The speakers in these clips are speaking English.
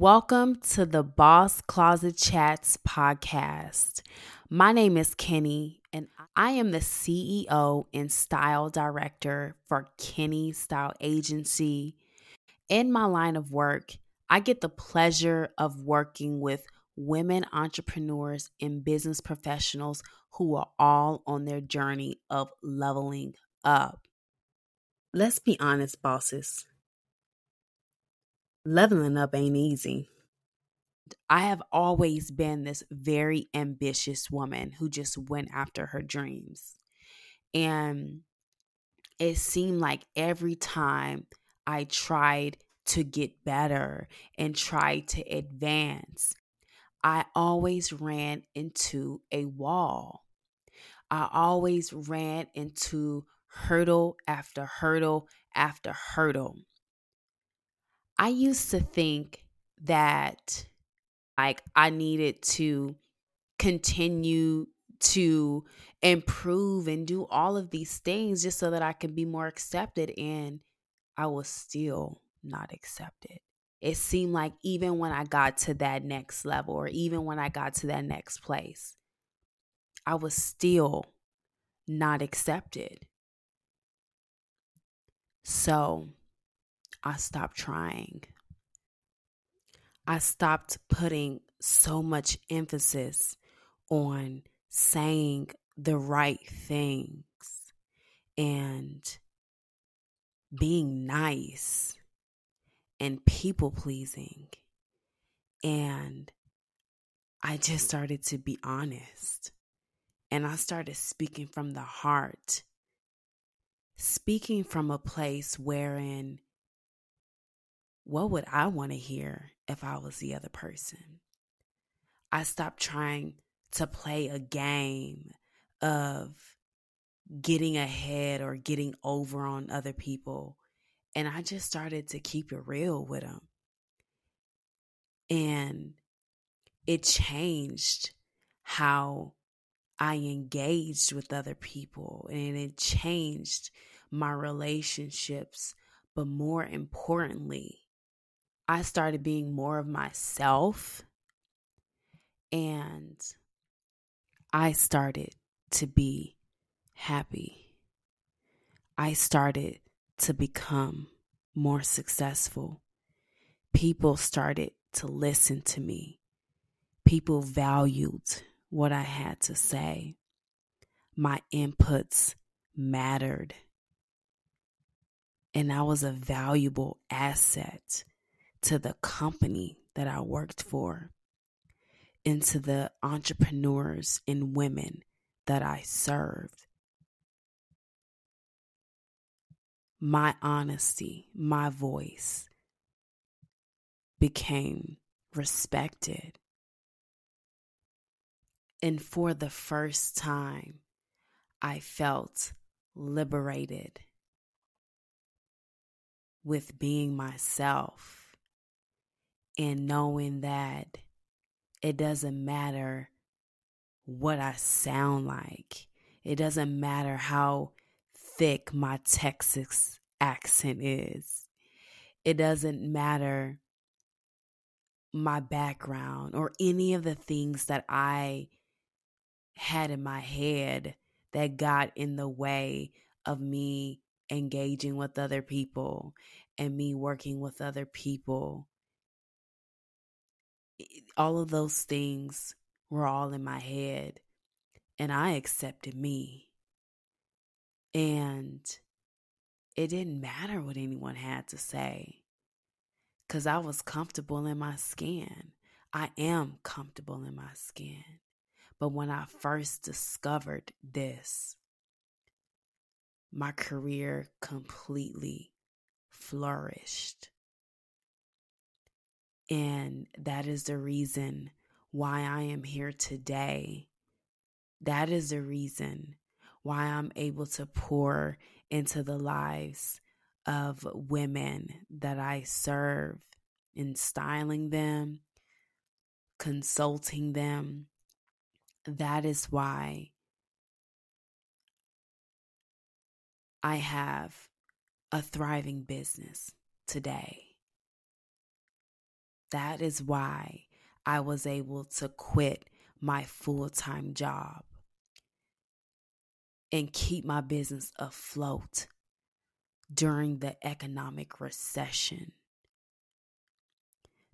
Welcome to the Boss Kloset Chats podcast. My name is Kenni, and I am the CEO and style director for Kenni Style Agency. In my line of work, I get the pleasure of working with women entrepreneurs and business professionals who are all on their journey of leveling up. Let's be honest, bosses. Leveling up ain't easy. I have always been this very ambitious woman who just went after her dreams. And it seemed like every time I tried to get better and tried to advance, I always ran into a wall. I always ran into hurdle after hurdle after hurdle. I used to think that like I needed to continue to improve and do all of these things just so that I could be more accepted and I was still not accepted. It seemed like even when I got to that next level or even when I got to that next place, I was still not accepted. So I stopped trying. I stopped putting so much emphasis on saying the right things and being nice and people pleasing. And I just started to be honest. And I started speaking from the heart, speaking from a place wherein what would I want to hear if I was the other person? I stopped trying to play a game of getting ahead or getting over on other people. And I just started to keep it real with them. And it changed how I engaged with other people and it changed my relationships. But more importantly, I started being more of myself and I started to be happy. I started to become more successful. People started to listen to me. People valued what I had to say. My inputs mattered. And I was a valuable asset to the company that I worked for, into the entrepreneurs and women that I served. My honesty, my voice became respected. And for the first time, I felt liberated with being myself and knowing that it doesn't matter what I sound like, it doesn't matter how thick my Texas accent is, it doesn't matter my background or any of the things that I had in my head that got in the way of me engaging with other people and me working with other people all of those things were all in my head. And I accepted me. And it didn't matter what anyone had to say because I was comfortable in my skin. I am comfortable in my skin. But when I first discovered this, my career completely flourished. And that is the reason why I am here today. That is the reason why I'm able to pour into the lives of women that I serve in styling them, consulting them. That is why I have a thriving business today. That is why I was able to quit my full time job and keep my business afloat during the economic recession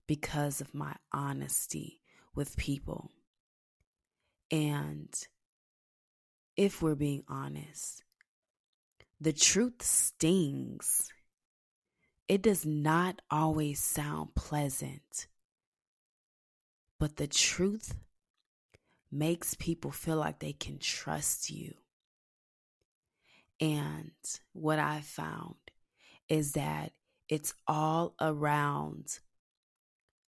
because of my honesty with people. And if we're being honest, the truth stings. It does not always sound pleasant, but the truth makes people feel like they can trust you. And what I found is that it's all around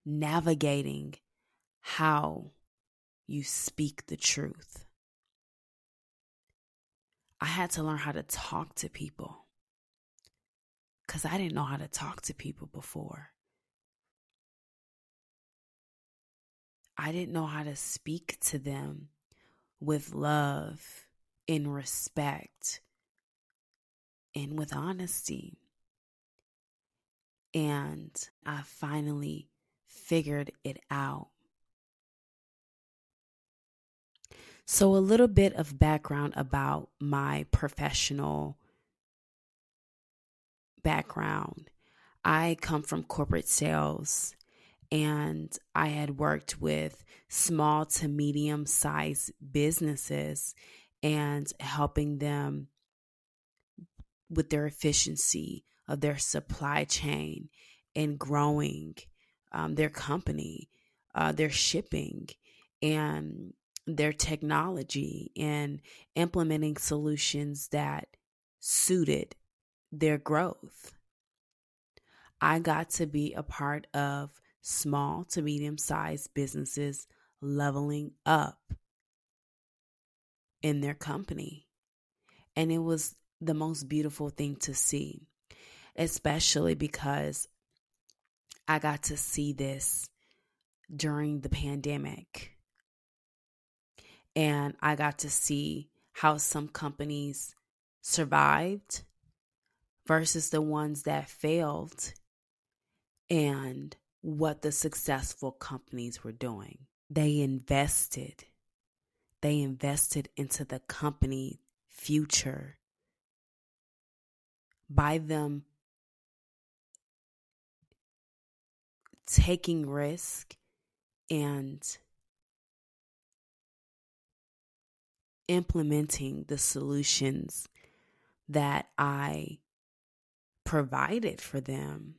navigating how you speak the truth. I had to learn how to talk to people because I didn't know how to talk to people before. I didn't know how to speak to them with love, in respect, and with honesty. And I finally figured it out. So, a little bit of background about my professional background. I come from corporate sales and I had worked with small to medium sized businesses and helping them with their efficiency of their supply chain and growing um, their company, uh, their shipping, and their technology, and implementing solutions that suited their growth. I got to be a part of small to medium sized businesses leveling up in their company. And it was the most beautiful thing to see, especially because I got to see this during the pandemic. And I got to see how some companies survived versus the ones that failed and what the successful companies were doing. They invested. They invested into the company future by them taking risk and implementing the solutions that I provided for them,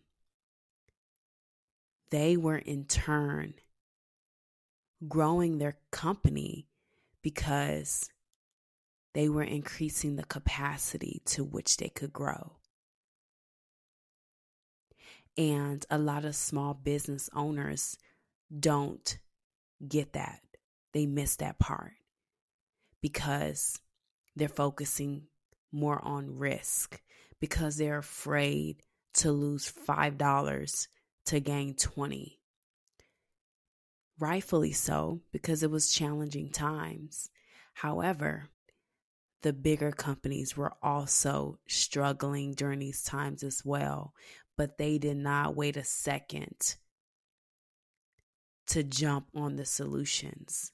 they were in turn growing their company because they were increasing the capacity to which they could grow. And a lot of small business owners don't get that. They miss that part because they're focusing more on risk because they're afraid to lose $5 to gain 20. Rightfully so, because it was challenging times. However, the bigger companies were also struggling during these times as well, but they did not wait a second to jump on the solutions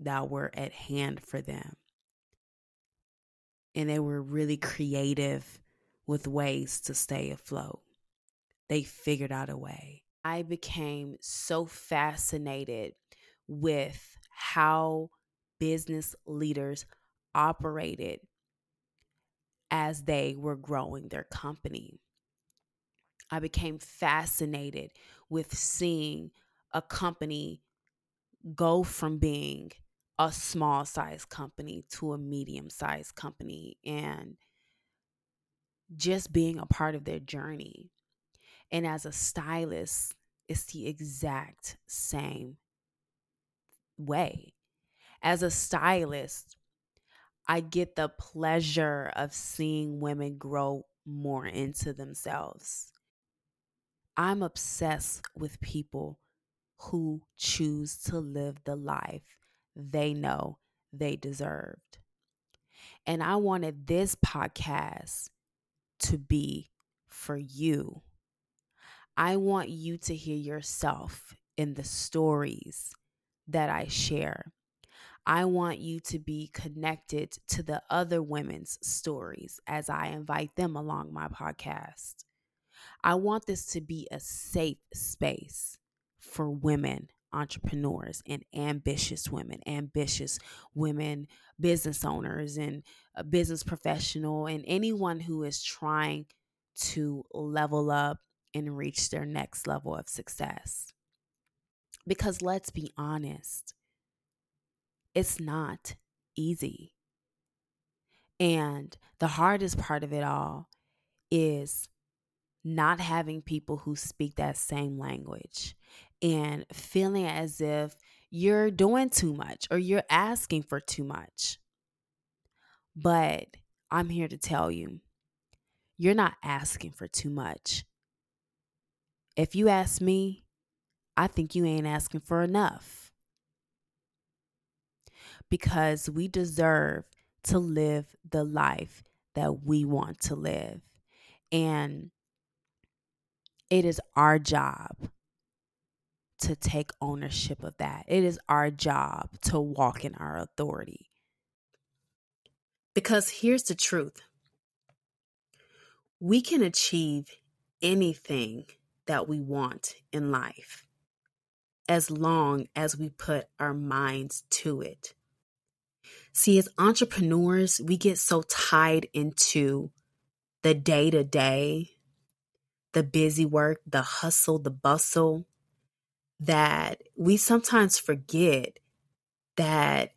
that were at hand for them. And they were really creative with ways to stay afloat. They figured out a way. I became so fascinated with how business leaders operated as they were growing their company. I became fascinated with seeing a company go from being a small size company to a medium sized company and just being a part of their journey. And as a stylist, it's the exact same way. As a stylist, I get the pleasure of seeing women grow more into themselves. I'm obsessed with people who choose to live the life they know they deserved. And I wanted this podcast to be for you. I want you to hear yourself in the stories that I share. I want you to be connected to the other women's stories as I invite them along my podcast. I want this to be a safe space for women entrepreneurs and ambitious women, ambitious women business owners and a business professional and anyone who is trying to level up and reach their next level of success. Because let's be honest, it's not easy. And the hardest part of it all is not having people who speak that same language and feeling as if you're doing too much or you're asking for too much. But I'm here to tell you, you're not asking for too much. If you ask me, I think you ain't asking for enough. Because we deserve to live the life that we want to live. And it is our job to take ownership of that. It is our job to walk in our authority. Because here's the truth we can achieve anything that we want in life as long as we put our minds to it. See, as entrepreneurs, we get so tied into the day to day, the busy work, the hustle, the bustle, that we sometimes forget that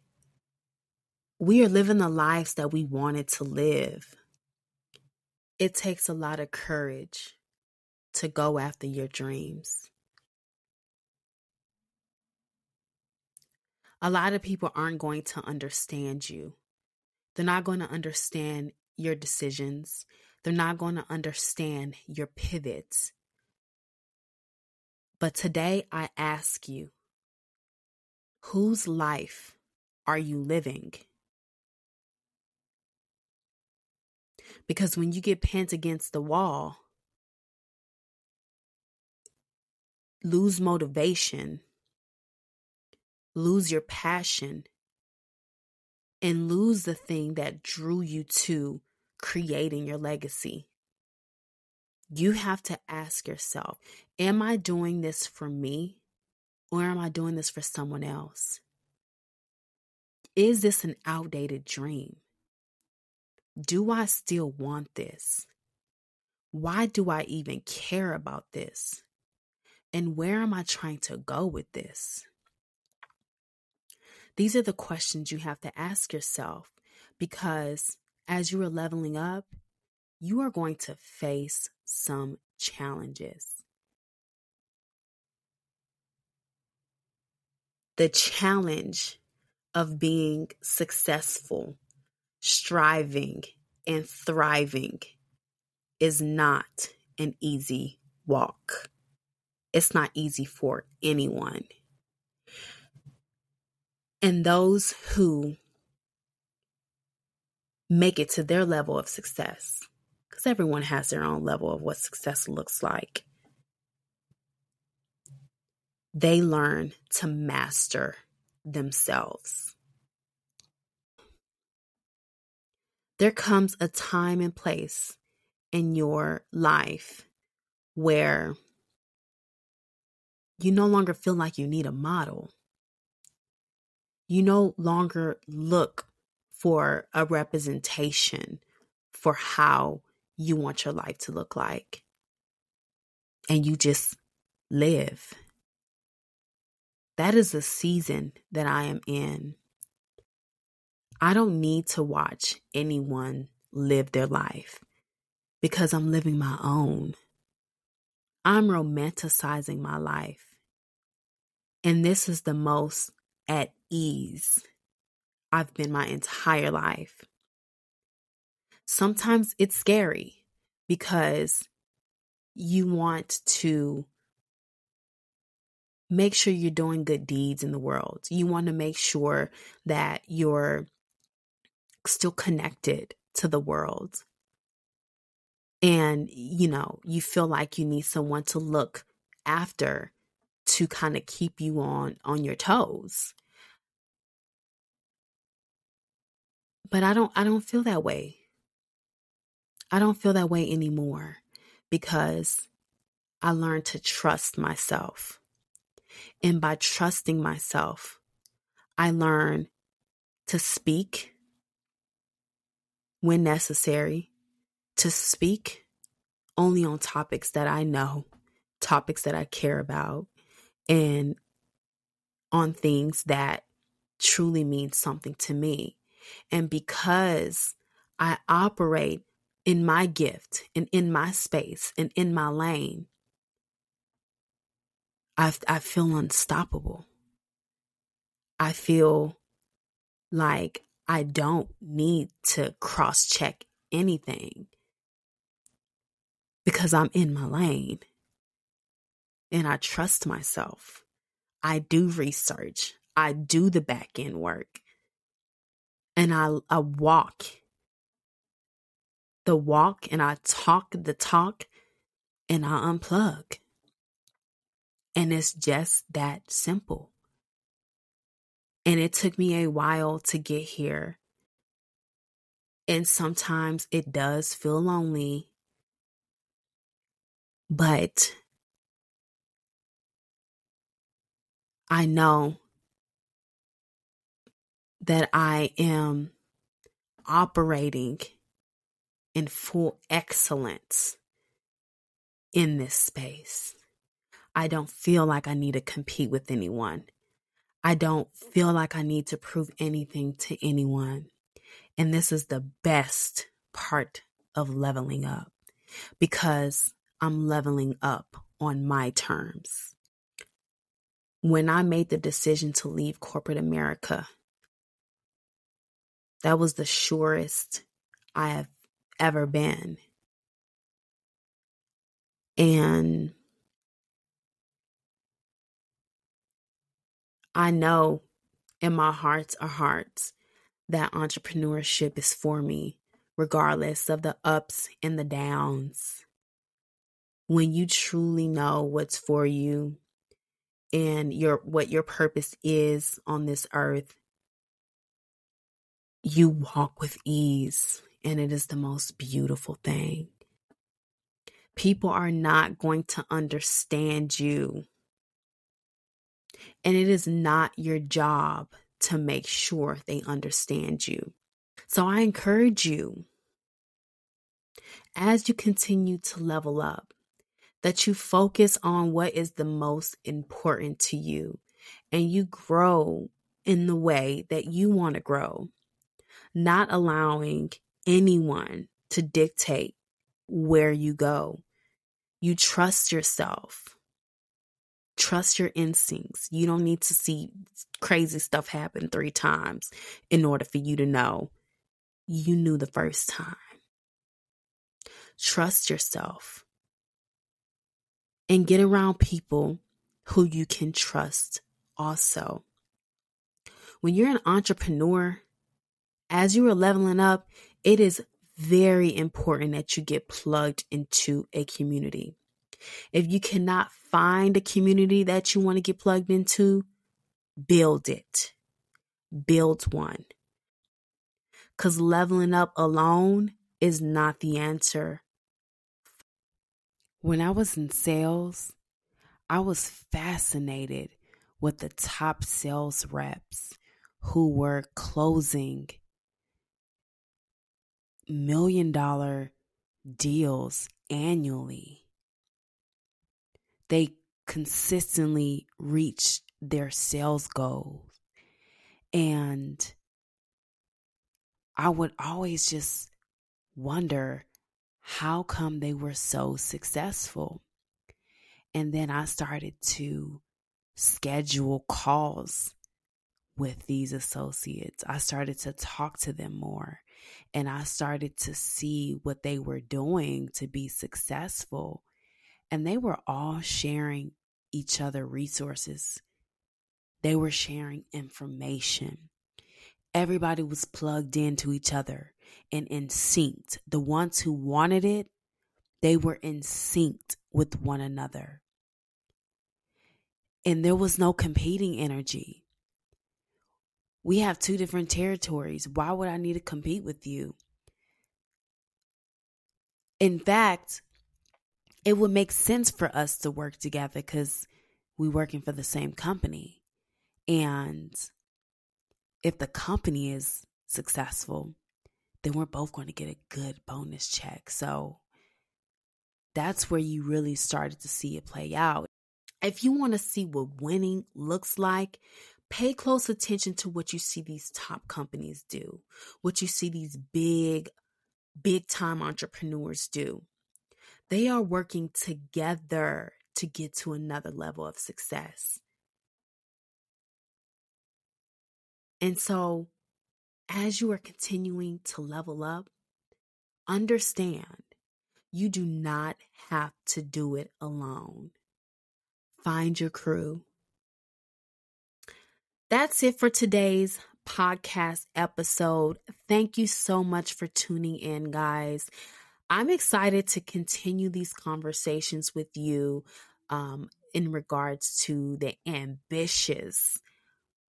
we are living the lives that we wanted to live. It takes a lot of courage to go after your dreams. A lot of people aren't going to understand you. They're not going to understand your decisions. They're not going to understand your pivots. But today I ask you, whose life are you living? Because when you get pinned against the wall, lose motivation, lose your passion, and lose the thing that drew you to creating your legacy. You have to ask yourself Am I doing this for me or am I doing this for someone else? Is this an outdated dream? Do I still want this? Why do I even care about this? And where am I trying to go with this? These are the questions you have to ask yourself because as you are leveling up, you are going to face some challenges. The challenge of being successful striving, and thriving is not an easy walk. It's not easy for anyone. And those who make it to their level of success, because everyone has their own level of what success looks like, they learn to master themselves. there comes a time and place in your life where you no longer feel like you need a model. You no longer look for a representation for how you want your life to look like. And you just live. That is the season that I am in. I don't need to watch anyone live their life because I'm living my own. I'm romanticizing my life. And this is the most at ease I've been my entire life. Sometimes it's scary because you want to make sure you're doing good deeds in the world. You want to make sure that you're still connected to the world. and you know you feel like you need someone to look after to kind of keep you on on your toes but i don't i don't feel that way i don't feel that way anymore because i learned to trust myself and by trusting myself i learn to speak when necessary to speak only on topics that I know, topics that I care about, and on things that truly mean something to me. And because I operate in my gift and in my space and in my lane, I, I feel unstoppable. I feel like I don't need to cross check anything because I'm in my lane and I trust myself. I do research, I do the back end work, and I, I walk the walk and I talk the talk and I unplug. And it's just that simple. And it took me a while to get here. And sometimes it does feel lonely but I know that I am operating in full excellence in this space. I don't feel like I need to compete with anyone. I don't feel like I need to prove anything to anyone. And this is the best part of leveling up because I'm leveling up on my terms. When I made the decision to leave corporate America, that was the surest I have ever been. And I know in my hearts of hearts that entrepreneurship is for me, regardless of the ups and the downs when you truly know what's for you and your what your purpose is on this earth you walk with ease and it is the most beautiful thing. People are not going to understand you. And it is not your job to make sure they understand you. So i encourage you as you continue to level up that you focus on what is the most important to you and you grow in the way that you want to grow, not allowing anyone to dictate where you go. You trust yourself. Trust your instincts. You don't need to see crazy stuff happen three times in order for you to know you knew the first time. Trust yourself and get around people who you can trust also. When you're an entrepreneur, as you are leveling up, it is very important that you get plugged into a community. If you cannot find a community that you want to get plugged into, build it. Build one. Because leveling up alone is not the answer when I was in sales, I was fascinated with the top sales reps who were closing million dollar deals annually. They consistently reach their sales goals. And I would always just wonder how come they were so successful? And then I started to schedule calls with these associates. I started to talk to them more and I started to see what they were doing to be successful. And they were all sharing each other resources, they were sharing information. Everybody was plugged into each other and in sync. The ones who wanted it They were in sync with one another. And there was no competing energy. We have two different territories. Why would I need to compete with you? In fact, it would make sense for us to work together because we're working for the same company. And if the company is successful, then we're both going to get a good bonus check. So that's where you really started to see it play out. If you want to see what winning looks like, pay close attention to what you see these top companies do, what you see these big, big time entrepreneurs do. They are working together to get to another level of success. And so, as you are continuing to level up, understand you do not have to do it alone. Find your crew. That's it for today's podcast episode. Thank you so much for tuning in, guys. I'm excited to continue these conversations with you um, in regards to the ambitious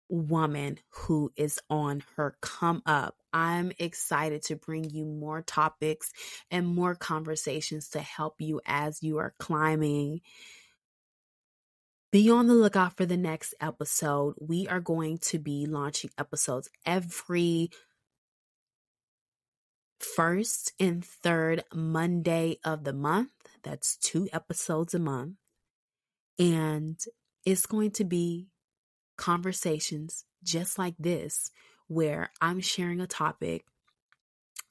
woman who is on her come up. I'm excited to bring you more topics and more conversations to help you as you are climbing. Be on the lookout for the next episode. We are going to be launching episodes every first and third Monday of the month. That's two episodes a month. And it's going to be conversations just like this, where I'm sharing a topic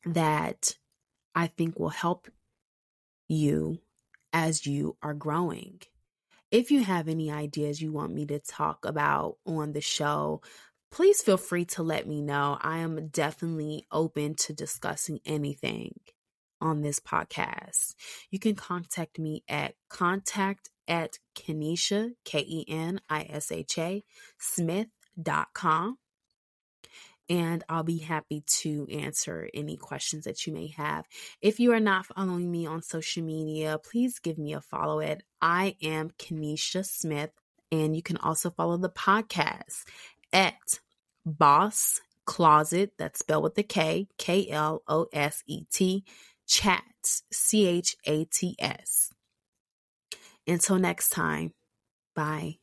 that I think will help you as you are growing. If you have any ideas you want me to talk about on the show, please feel free to let me know. I am definitely open to discussing anything on this podcast. You can contact me at contact at Kenisha, K E N I S H A, Smith.com. And I'll be happy to answer any questions that you may have. If you are not following me on social media, please give me a follow at I am Kenisha Smith. And you can also follow the podcast at Boss Kloset, that's spelled with a K, K L O S E T, Chats, C H A T S. Until next time, bye.